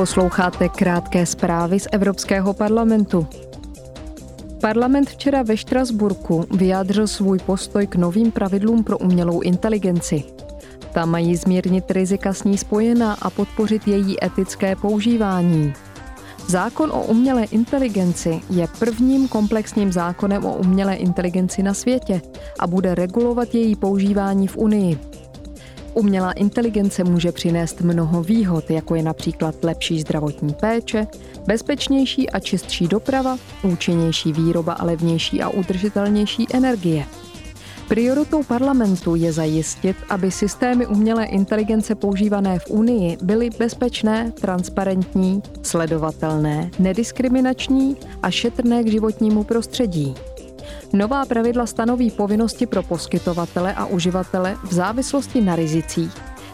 Posloucháte krátké zprávy z Evropského parlamentu. Parlament včera ve Štrasburku vyjádřil svůj postoj k novým pravidlům pro umělou inteligenci. Ta mají zmírnit rizika s ní spojená a podpořit její etické používání. Zákon o umělé inteligenci je prvním komplexním zákonem o umělé inteligenci na světě a bude regulovat její používání v Unii. Umělá inteligence může přinést mnoho výhod, jako je například lepší zdravotní péče, bezpečnější a čistší doprava, účinnější výroba a levnější a udržitelnější energie. Prioritou parlamentu je zajistit, aby systémy umělé inteligence používané v Unii byly bezpečné, transparentní, sledovatelné, nediskriminační a šetrné k životnímu prostředí. Nová pravidla stanoví povinnosti pro poskytovatele a uživatele v závislosti na rizicích,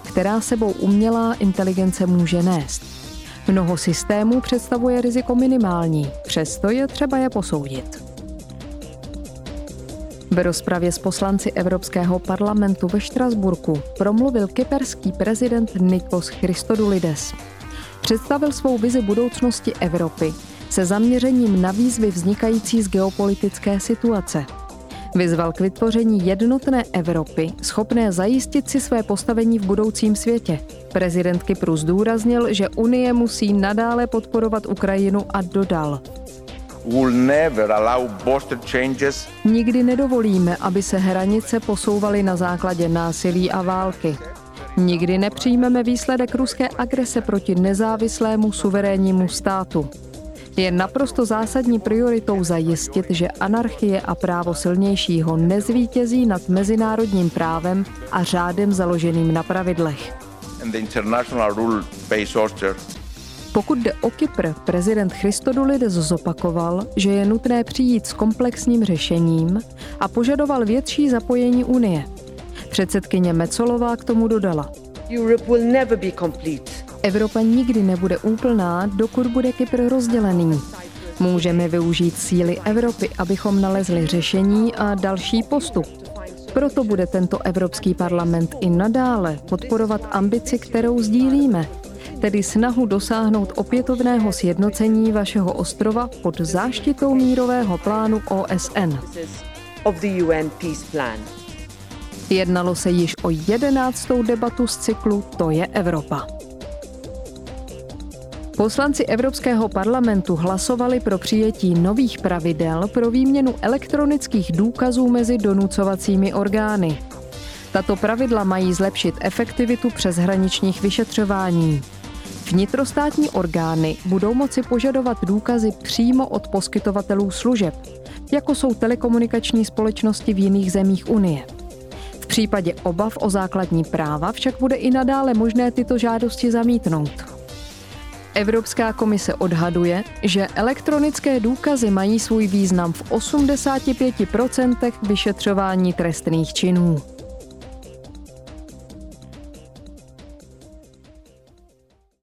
která sebou umělá inteligence může nést. Mnoho systémů představuje riziko minimální, přesto je třeba je posoudit. V rozpravě s poslanci Evropského parlamentu ve Štrasburku promluvil kyperský prezident Nikos Christodoulides. Představil svou vizi budoucnosti Evropy se zaměřením na výzvy vznikající z geopolitické situace. Vyzval k vytvoření jednotné Evropy, schopné zajistit si své postavení v budoucím světě. Prezident Kypru zdůraznil, že Unie musí nadále podporovat Ukrajinu a dodal. Nikdy nedovolíme, aby se hranice posouvaly na základě násilí a války. Nikdy nepřijmeme výsledek ruské agrese proti nezávislému suverénnímu státu. Je naprosto zásadní prioritou zajistit, že anarchie a právo silnějšího nezvítězí nad mezinárodním právem a řádem založeným na pravidlech. Pokud jde o Kypr, prezident Christodoulides zopakoval, že je nutné přijít s komplexním řešením a požadoval větší zapojení Unie. Předsedkyně Mecolová k tomu dodala. Europe will never be complete Evropa nikdy nebude úplná, dokud bude Kypr rozdělený. Můžeme využít síly Evropy, abychom nalezli řešení a další postup. Proto bude tento Evropský parlament i nadále podporovat ambici, kterou sdílíme, tedy snahu dosáhnout opětovného sjednocení vašeho ostrova pod záštitou mírového plánu OSN. Jednalo se již o jedenáctou debatu z cyklu To je Evropa. Poslanci Evropského parlamentu hlasovali pro přijetí nových pravidel pro výměnu elektronických důkazů mezi donucovacími orgány. Tato pravidla mají zlepšit efektivitu přeshraničních vyšetřování. Vnitrostátní orgány budou moci požadovat důkazy přímo od poskytovatelů služeb, jako jsou telekomunikační společnosti v jiných zemích Unie. V případě obav o základní práva však bude i nadále možné tyto žádosti zamítnout. Evropská komise odhaduje, že elektronické důkazy mají svůj význam v 85% vyšetřování trestných činů.